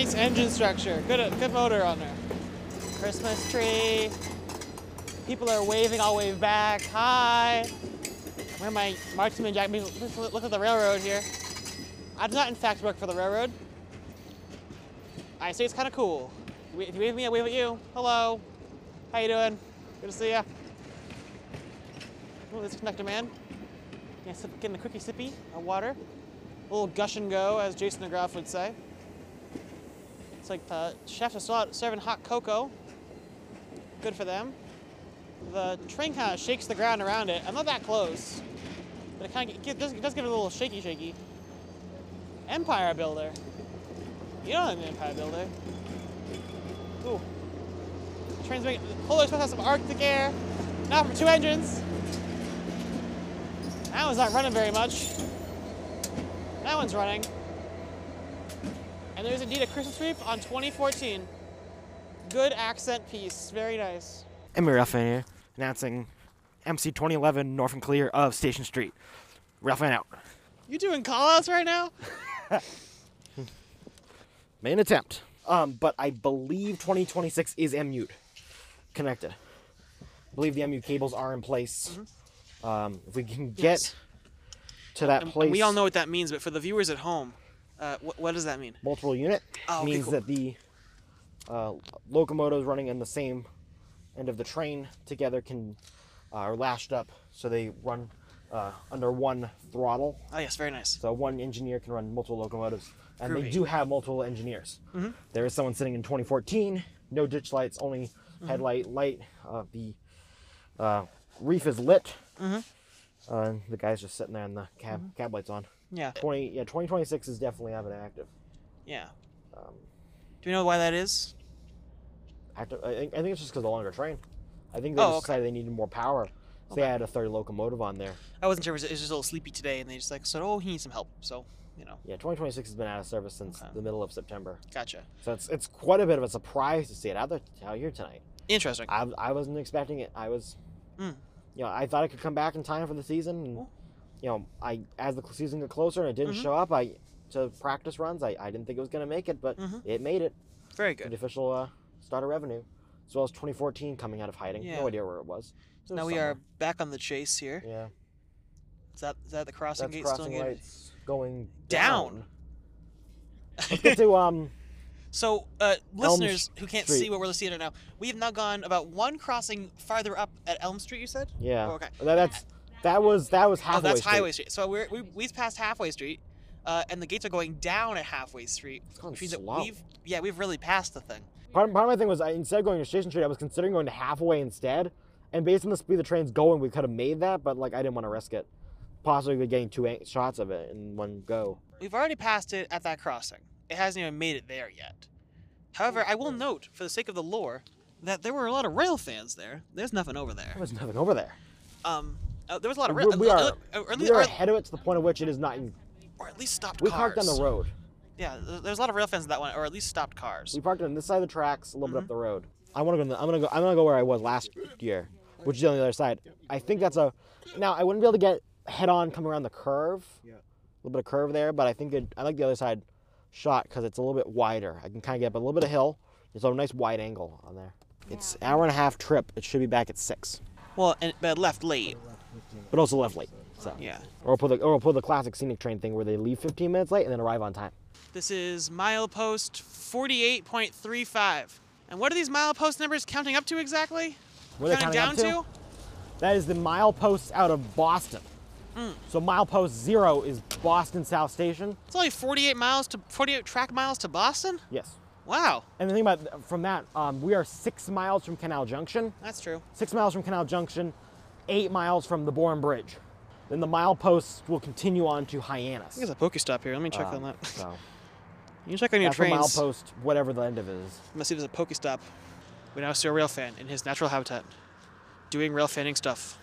S1: Nice engine structure. Good, good motor on there. Christmas tree. People are waving. I'll wave back. Hi. where my marksman jacket. Look- at the railroad here. I do not, in fact, work for the railroad. I say it's kind of cool. If you wave me, I wave at you. Hello. How you doing? Good to see ya. Oh, this is conductor man. Yeah, getting a quickie sippy of water. A little gush and go, as Jason DeGraff would say. Like uh, the chefs are still out serving hot cocoa. Good for them. The train kind of shakes the ground around it. I'm not that close, but it kind of it does, it does give it a little shaky, shaky. Empire Builder. You know I'm an Empire Builder. Ooh. The train's making. The has some Arctic air. Now for two engines. That one's not running very much. That one's running. And there's indeed a Christmas wreath on 2014. Good accent piece. Very nice.
S3: MA Railfan here, announcing MC 2011 North and Clear of Station Street. Railfan out.
S1: You doing call-outs right now?
S3: Main attempt. Um, but I believe 2026 is MU'd. Connected. I believe the MU cables are in place. Um, if we can get
S1: Yes.
S3: to that
S1: And,
S3: place,
S1: and we all know what that means, but for the viewers at home, uh, what, what does that mean?
S3: multiple unit
S1: Oh, okay,
S3: means
S1: cool.
S3: that the uh, locomotives running in the same end of the train together can uh, are lashed up so they run uh, under one throttle.
S1: Oh yes, very nice.
S3: So one engineer can run multiple locomotives, and
S1: Groovy.
S3: they do have multiple engineers. There is someone sitting in 2014, no ditch lights, only headlight light. Uh, the uh, reef is lit. Uh, and the guy's just sitting there, and the cab cab lights on.
S1: Yeah,
S3: 20 yeah 2026 is definitely having active.
S1: yeah.
S3: Um,
S1: Do you know why that is?
S3: active. I think, I think it's just because the longer train. I think they
S1: Oh,
S3: just
S1: okay.
S3: decided they needed more power. So they had a third locomotive on there.
S1: I wasn't sure. It was, it was just a little sleepy today, and they just like said, "Oh, he needs some help." So, you know,
S3: Yeah, 2026 has been out of service since
S1: Okay.
S3: the middle of September.
S1: gotcha.
S3: So it's it's quite a bit of a surprise to see it out there out here tonight.
S1: Interesting.
S3: I, I wasn't expecting it. I was,
S1: Mm.
S3: you know, I thought I could come back in time for the season. And,
S1: Cool.
S3: You know, I as the season got closer and it didn't
S1: Mhm.
S3: show up, I to practice runs. I, I didn't think it was going to make it, but
S1: Mhm.
S3: it made it.
S1: Very good.
S3: The official uh, start of revenue, as well as 2014 coming out of hiding.
S1: Yeah.
S3: No idea where it was.
S1: So now we are back on the chase here.
S3: Yeah,
S1: Is that is that the crossing
S3: that's
S1: gate
S3: crossing
S1: engaged?
S3: lights going
S1: Down.
S3: down. Let's get to um.
S1: So, uh, listeners who can't see what we're seeing right now, we have now gone about one crossing farther up at Elm Street. You said?
S3: Yeah.
S1: Oh, okay.
S3: That, that's that was that was halfway.
S1: oh, that's
S3: Street.
S1: Highway Street. So we're, we we've passed Halfway Street, uh, and the gates are going down at Halfway Street, which means that we've yeah we've really passed the thing.
S3: Part, part of my thing was I, instead of going to Station Street, I was considering going to halfway instead. And based on the speed the train's going, we could have made that, but like I didn't want to risk it. Possibly getting two shots of it in one go.
S1: We've already passed it at that crossing. It hasn't even made it there yet. However, I will note, for the sake of the lore, that there were a lot of rail fans there. There's nothing over there.
S3: There was nothing over there.
S1: Um, uh, there was a lot of
S3: We, we are,
S1: uh, or, at
S3: we
S1: least,
S3: are
S1: or,
S3: ahead of it to the point at which it is not. In,
S1: or at least stopped cars.
S3: we
S1: cars.
S3: parked on the road.
S1: Yeah, th- there's a lot of rail fans in that one, or at least stopped cars.
S3: We parked on this side of the tracks, a little
S1: Mm-hmm.
S3: bit up the road. I want to go. The, I'm gonna go. I'm gonna go where I was last year, which is on the other side. I think that's a. Now I wouldn't be able to get head on come around the curve. Yeah. A little bit of curve there, but I think it, I like the other side shot because it's a little bit wider. I can kind of get up a little bit of hill. There's a nice wide angle on there. It's hour and a half trip. It should be back at six,
S1: Well, and, but left late.
S3: But also left late. So.
S1: Yeah.
S3: Or we'll pull the or we'll pull the classic scenic train thing where they leave 15 minutes late and then arrive on time.
S1: This is milepost 48.35. And what are these milepost numbers counting up to exactly?
S3: Where are they
S1: counting
S3: counting
S1: down
S3: up
S1: to?
S3: That is the mileposts out of Boston.
S1: Hmm.
S3: So milepost zero is Boston South Station.
S1: It's only 48 miles to 48 track miles to Boston.
S3: Yes.
S1: Wow,
S3: And the thing about from that, um, we are six miles from Canal Junction.
S1: that's true.
S3: Six miles from Canal Junction, eight miles from the Bourne Bridge. Then the mileposts will continue on to Hyannis.
S1: There's a Pokestop here. Let me check
S3: Um,
S1: on that.
S3: So
S1: You can check on your
S3: the
S1: trains.
S3: milepost, whatever the end of it is.
S1: Let's see if there's a Pokestop. We now see a rail fan in his natural habitat, doing rail fanning stuff.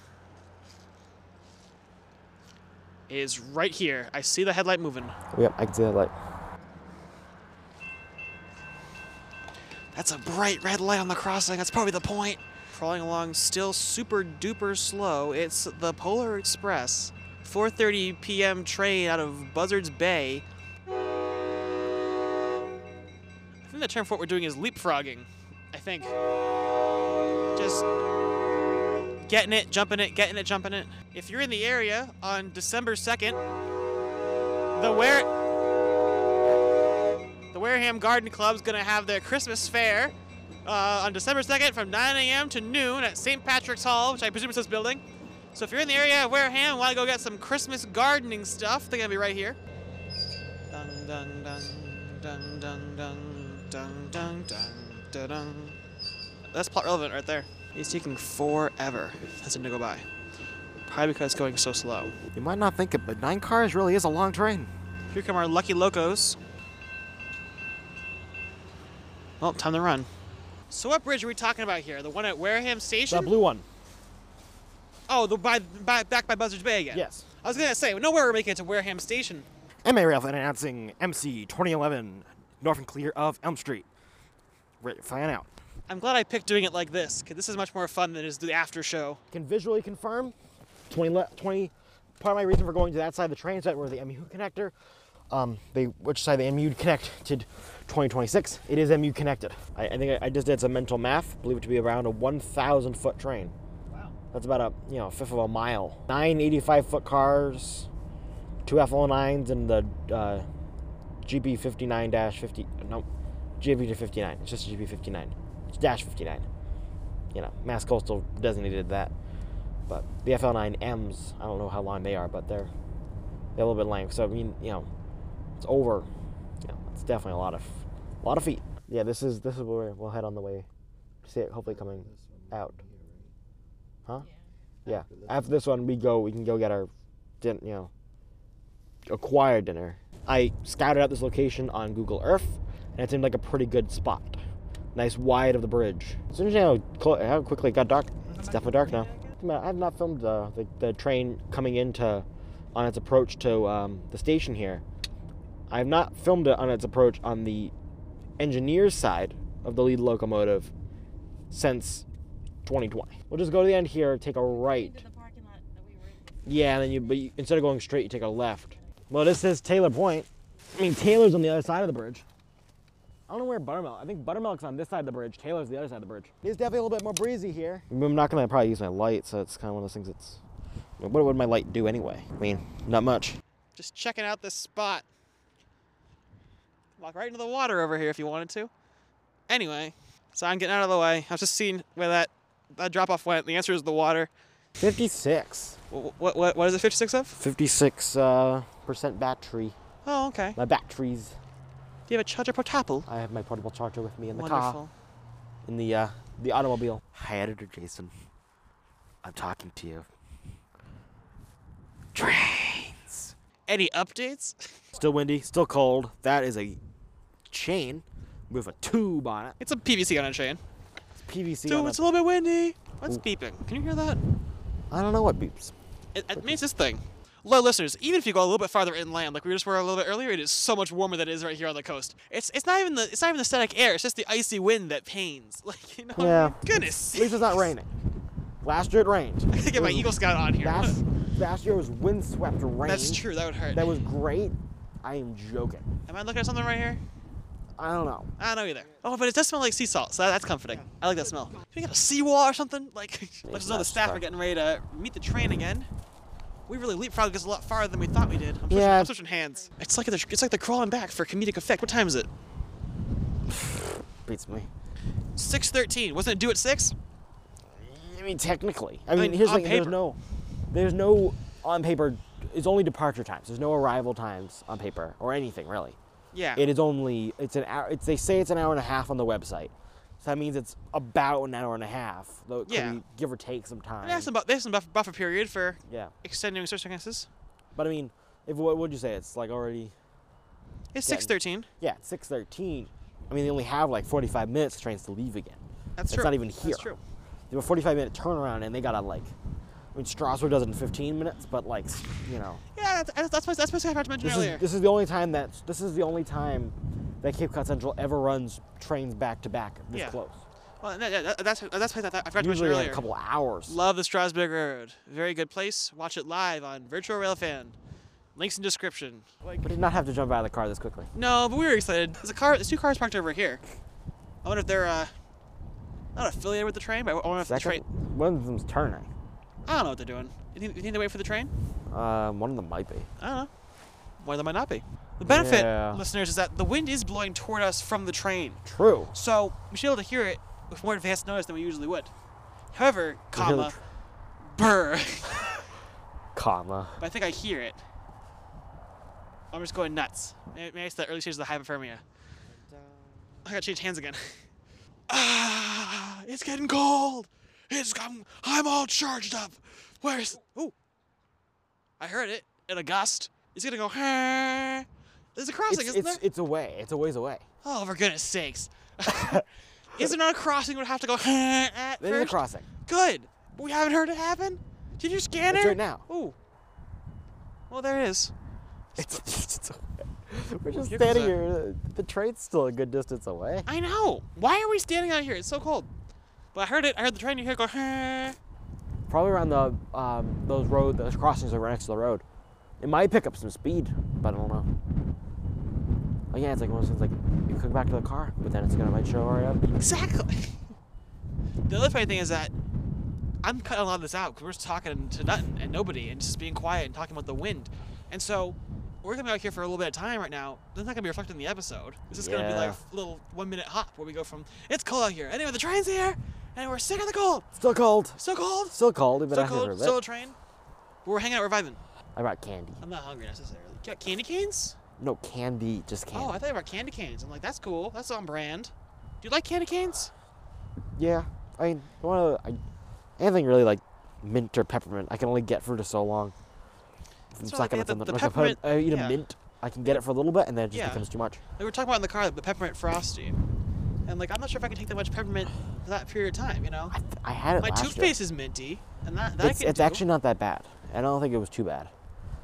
S1: It is right here. I see the headlight moving.
S3: Yep, I can see that light.
S1: That's a bright red light on the crossing. That's probably the point. Crawling along still super duper slow. It's the Polar Express. 4:30 p.m. train out of Buzzards Bay. I think the term for what we're doing is leapfrogging. I think. Just getting it, jumping it, getting it, jumping it. If you're in the area on December 2nd, the the Wareham Garden Club's gonna have their Christmas fair uh, on December 2nd from 9 a.m. to noon at St. Patrick's Hall, which I presume is this building. So if you're in the area of Wareham and want to go get some Christmas gardening stuff, they're gonna be right here. Dun dun dun dun dun dun dun dun dun dun dun. That's plot relevant right there. It's taking forever. That's it to go by. Probably because it's going so slow.
S3: You might not think it, but nine cars really is a long train.
S1: Here come our lucky locos. Well, time to run. So what bridge are we talking about here? The one at Wareham Station?
S3: The blue one.
S1: oh, the by, by back by Buzzards Bay again.
S3: Yes.
S1: I was gonna say, no way we're making it to Wareham Station.
S3: MA Rail announcing MC 2011 North and Clear of Elm Street. Right, flying out.
S1: I'm glad I picked doing it like this, because this is much more fun than is the after show.
S3: Can visually confirm 20, 20 part of my reason for going to that side of the train is that where the MU connector, um, they which side the MU connect to 2026. It is MU connected. I, I think I, I just did some mental math. Believe it to be around a 1,000 foot train.
S1: Wow.
S3: That's about a you know fifth of a mile. Nine 85 foot cars, two F09s, and the uh, GP 59 50. No, GP 59. It's just GP 59. It's dash 59. You know, Mass Coastal designated that. But the FL9Ms, I don't know how long they are, but they're they're a little bit lame. So I mean, you know, it's over. You know, it's definitely a lot of a lot of feet. Yeah, this is this is where we'll head on the way. See it hopefully coming out. Huh? Yeah. After this one, we go. We can go get our, din- you know, acquire dinner. I scouted out this location on Google Earth, and it seemed like a pretty good spot. Nice wide of the bridge. It's interesting how, clo- how quickly it got dark. It's definitely dark now. I have not filmed uh, the, the train coming into on its approach to um, the station here. I have not filmed it on its approach on the engineer's side of the lead locomotive since 2020. We'll just go to the end here, take a right. Yeah, and then you, but you, instead of going straight, you take a left. Well, this says Taylor Point. I mean, Taylor's on the other side of the bridge. I don't know where Buttermilk. I think Buttermilk's on this side of the bridge. Taylor's the other side of the bridge. It's definitely a little bit more breezy here. I'm not gonna probably use my light, so it's kind of one of those things. That's what would my light do anyway? I mean, not much.
S1: Just checking out this spot. Walk right into the water over here if you wanted to. Anyway, so I'm getting out of the way. I was just seeing where that, that drop off went. The answer is the water.
S3: 56.
S1: What, what, what, what is it 56 of?
S3: 56 uh, percent battery.
S1: Oh, okay.
S3: My batteries.
S1: Do you have a charger portable?
S3: I have my portable charger with me in the
S1: Wonderful.
S3: car, in the uh, the automobile. Hi, editor Jason. I'm talking to you. Trains.
S1: Any updates?
S3: Still windy, still cold. That is a chain with a tube on it.
S1: It's a PVC on a chain.
S3: It's PVC
S1: Dude,
S3: on
S1: it's
S3: it.
S1: a little bit windy. What's beeping? Can you hear that?
S3: I don't know what beeps.
S1: It, it means this thing. Low listeners, even if you go a little bit farther inland, like we just were a little bit earlier, it is so much warmer than it is right here on the coast. It's it's not even the it's not even the static air. It's just the icy wind that pains. Like you know.
S3: Yeah.
S1: Goodness.
S3: At least it's not raining. Last year it rained.
S1: I could get my
S3: was-
S1: Eagle Scout on here.
S3: Last, last year was windswept rain.
S1: That's true. That would hurt.
S3: That was great. I am joking.
S1: Am I looking at something right here?
S3: I don't know.
S1: I don't know either. Oh, but it does smell like sea salt, so that's comforting. I like that smell. Can we get a seawall or something? Like, let's just know the staff are getting ready to meet the train again. We really leapfrogged us a lot farther than we thought we did. I'm switching,
S3: Yeah.
S1: I'm switching hands. It's like the, it's like the crawling back for comedic effect. What time is it?
S3: Beats me.
S1: 6:13. Wasn't it due at six?
S3: I mean, technically. I mean,
S1: mean,
S3: here's the thing. There's no, there's no on paper. It's only departure times. There's no arrival times on paper or anything really.
S1: Yeah.
S3: It is only. It's an hour. It's they say it's an hour and a half on the website. So that means it's about an hour and a half. Though it could
S1: Yeah.
S3: be give or take some time.
S1: There's some, bu- there's some buffer, buffer period for
S3: yeah.
S1: extending circumstances.
S3: But I mean, if what would you say? It's like already.
S1: It's 6:13.
S3: Yeah, it's six thirteen. I mean, they only have like 45 minutes for trains to leave again.
S1: That's
S3: It's
S1: true.
S3: It's not even here.
S1: That's true.
S3: They have a 45 minute turnaround, and they gotta like. I mean, Strasburg does it in 15 minutes, but like, you know.
S1: Yeah, that's that's, that's, that's basically what I forgot to mention
S3: This
S1: earlier.
S3: is, this is the only time that this is the only time that Cape Cod Central ever runs trains back to back this
S1: Yeah.
S3: close.
S1: well, that, that, that's that's what I, I forgot to mention
S3: Usually
S1: earlier.
S3: like a couple hours.
S1: Love the Strasburg Road. Very good place. Watch it live on Virtual Railfan. Links in description.
S3: But did not have to jump out of the car this quickly.
S1: No, but we were excited. There's a car. There's two cars parked over here. I wonder if they're uh, not affiliated with the train, but I wonder if the
S3: Second,
S1: train.
S3: one of them's turning.
S1: I don't know what they're doing. You think, you think they wait for the train?
S3: Um, one of them might be.
S1: I don't know. One of them might not be. The benefit,
S3: Yeah.
S1: listeners, is that the wind is blowing toward us from the train,
S3: True.
S1: so we should be able to hear it with more advanced notice than we usually would. However,
S3: We hear the
S1: comma,
S3: tr-
S1: burr.
S3: Comma.
S1: but I think I hear it. I'm just going nuts. Maybe maybe it's the early stages of the hypothermia. I gotta change hands again. ah, it's getting cold. It's I'm, I'm all charged up. Where's? Ooh, I heard it in a gust. It's gonna go. There's a crossing,
S3: It's,
S1: isn't
S3: it's,
S1: there?
S3: it's away. It's a ways away.
S1: oh, for goodness sakes! is there not a crossing? Would have to go "Huh" at
S3: There is a crossing.
S1: Good. But we haven't heard it happen. Did you scan
S3: It's
S1: it?
S3: right now.
S1: Ooh. Well, there it is.
S3: It's, it's we're just standing here. The train's still a good distance away.
S1: I know. Why are we standing out here? It's so cold. But I heard it. I heard the train here go.
S3: Probably around the um, those road, those crossings that are next to the road. It might pick up some speed, but I don't know. Oh yeah, it's like one of those things like you could go back to the car, but then it's gonna might show right up.
S1: Exactly. the other funny thing is that I'm cutting a lot of this out because we're just talking to nothing and nobody and just being quiet and talking about the wind. And so we're gonna be out here for a little bit of time right now. That's not gonna be reflected in the episode. This is gonna be like a little one minute hop where we go from it's cold out here. Anyway, the train's here. And we're sick of the cold.
S3: Still cold.
S1: Still cold.
S3: Still cold. We've been
S1: So
S3: out here for a
S1: cold.
S3: bit.
S1: Still a train. We're hanging out. We're vibing.
S3: I brought candy.
S1: I'm not hungry necessarily. You got candy canes?
S3: No candy, just candy.
S1: Oh, I thought you brought candy canes. I'm like, that's cool. That's on brand. Do you like candy canes?
S3: Yeah, I mean, one of the, I, anything really like mint or peppermint, I can only get for just so long. If I'm
S1: So, like,
S3: sucking on
S1: the- the
S3: like if I put-
S1: peppermint-
S3: I eat
S1: yeah.
S3: a mint, I can get it for a little bit, and then it just
S1: Yeah.
S3: becomes too much.
S1: We were talking about in the car, the peppermint frosty. And like, I'm not sure if I can take that much peppermint for that period of time. You know,
S3: I, th- I had it
S1: my
S3: last
S1: toothpaste
S3: year.
S1: is minty, and that that
S3: It's,
S1: I
S3: it's
S1: do.
S3: actually not that bad. I don't think it was too bad.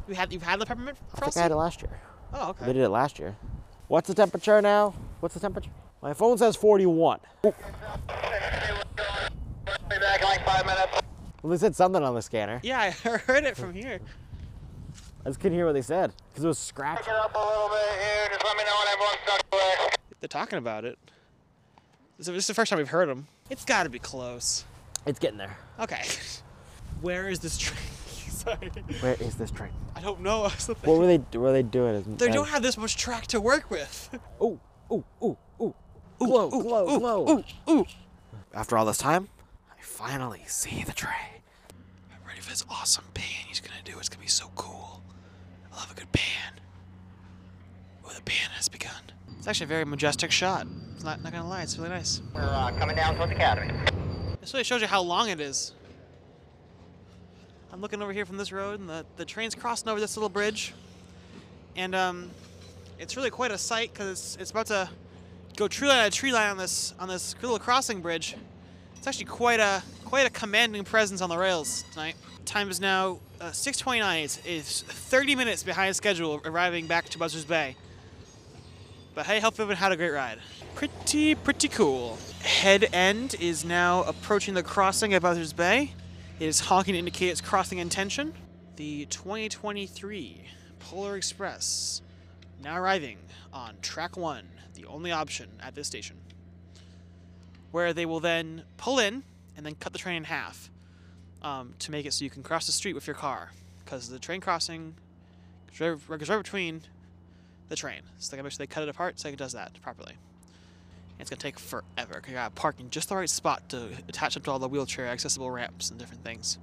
S1: You had you've had the peppermint
S3: I think
S1: frosty.
S3: I had it last year.
S1: oh, okay.
S3: They did it last year. What's the temperature now? What's the temperature? My phone says 41.
S5: Be back in like five minutes.
S3: Well, they said something on the scanner.
S1: Yeah, I heard it from here.
S3: I just couldn't hear what they said because it was scratched.
S5: Pick it up a little bit here. Just let me know when everyone's tucked.
S1: They're talking about it. This is this is the first time we've heard them. It's got to be close.
S3: It's getting there.
S1: Okay. Where is this train? Sorry.
S3: Where is this train?
S1: I don't know.
S3: What were they? What were they doing?
S1: They don't have this much track to work with.
S3: Ooh, ooh, ooh, ooh. Glow, glow, glow.
S1: Ooh, ooh.
S3: After all this time, I finally see the train.
S1: I'm ready for this awesome pan he's gonna do. It's gonna be so cool. I love a good pan. Oh, the pan has begun. It's actually a very majestic shot. It's not, not gonna lie, it's really nice.
S5: We're uh, coming down towards the academy.
S1: This really shows you how long it is. I'm looking over here from this road, and the, the train's crossing over this little bridge. And um, it's really quite a sight because it's, it's about to go tree line to tree line on this on this little crossing bridge. It's actually quite a quite a commanding presence on the rails tonight. Time is now uh, 6:29. It's, it's 30 minutes behind schedule, arriving back to Buzzards Bay. But hey, hope everyone had a great ride. Pretty, pretty cool. Head end is now approaching the crossing at Buzzards Bay. It is honking to indicate its crossing intention. The 2023 Polar Express now arriving on track one, the only option at this station, where they will then pull in and then cut the train in half um, to make it so you can cross the street with your car. Because the train crossing goes right between the train. So they gotta make sure they cut it apart so it does that properly. And it's gonna take forever because you gotta park in just the right spot to attach them to all the wheelchair accessible ramps and different things.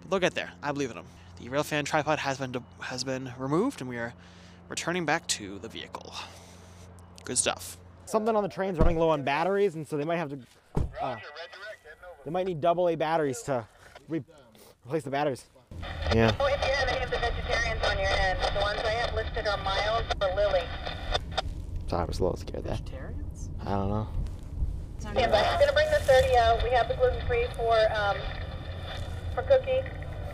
S1: But they'll get there. I believe in them. The railfan tripod has been has been removed, and we are returning back to the vehicle. Good stuff.
S3: Something on the train's running low on batteries, and so they might have to. Uh, they might need double A batteries to re- replace the batteries. Yeah.
S6: Oh, if you have any of the vegetarians on your end, the ones I have listed are Miles or Lily.
S3: Sorry, I was a little scared there.
S1: Vegetarians?
S3: I don't know.
S6: Stand by. I'm gonna bring the 30 out. We have the gluten free for um for Cookie.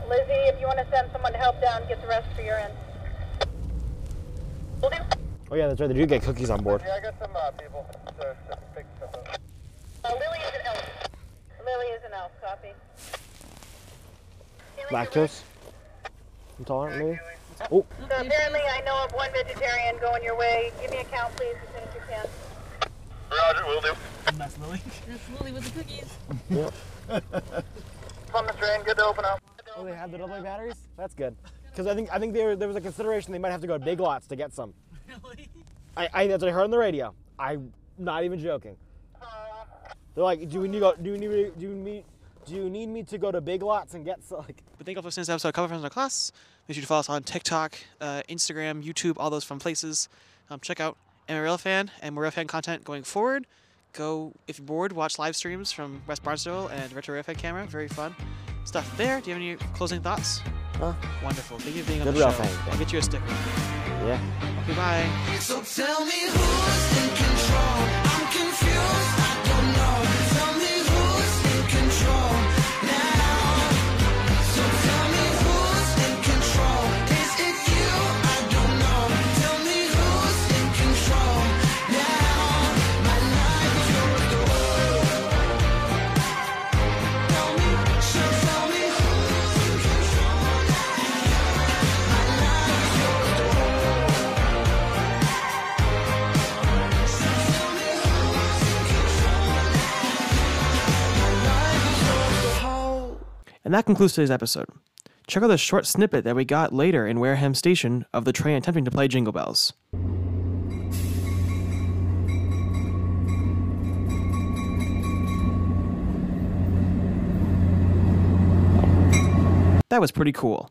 S6: Lizzie, if you want to send someone to help down, get the rest for your end. We'll do.
S3: Oh yeah, that's right. They do get cookies on board.
S5: Yeah, I got some uh, people to, to pick stuff up.
S6: Uh, Lily is an elf. Lily is an elf. Copy.
S3: Lactose. Intolerant, maybe. Oh,
S6: So apparently, I know of one vegetarian going your way. Give me a count, please, as soon as you can.
S5: Roger, will do.
S1: That's Lily.
S4: That's Lily with the cookies. Yep.
S5: On the train, good to open up.
S3: oh, they have the double A batteries. That's good. Because I think I think there there was a consideration they might have to go to Big Lots to get some.
S1: Really?
S3: I, I that's what I heard on the radio. I'm not even joking. Uh, They're like, do we need to go, do you need do you need do you need me to go to Big Lots and get some like
S1: But thank you all for listening to this episode of Cover Friends in our Class. Make sure to follow us on TikTok, uh, Instagram, YouTube, all those fun places. Um, check out MRL Fan and Morel Fan content going forward. Go, if you're bored, watch live streams from West Barnstable and Retro Rail Fan Camera. Very fun stuff there. Do you have any closing thoughts?
S3: Huh?
S1: Wonderful. Thank you for being on
S3: Good
S1: the
S3: Rail
S1: show.
S3: Fan,
S1: I'll get you a sticker.
S3: yeah.
S1: Okay, bye.
S7: So
S1: And that concludes today's episode. Check out the short snippet that we got later in Wareham Station of the train attempting to play Jingle Bells. That was pretty cool.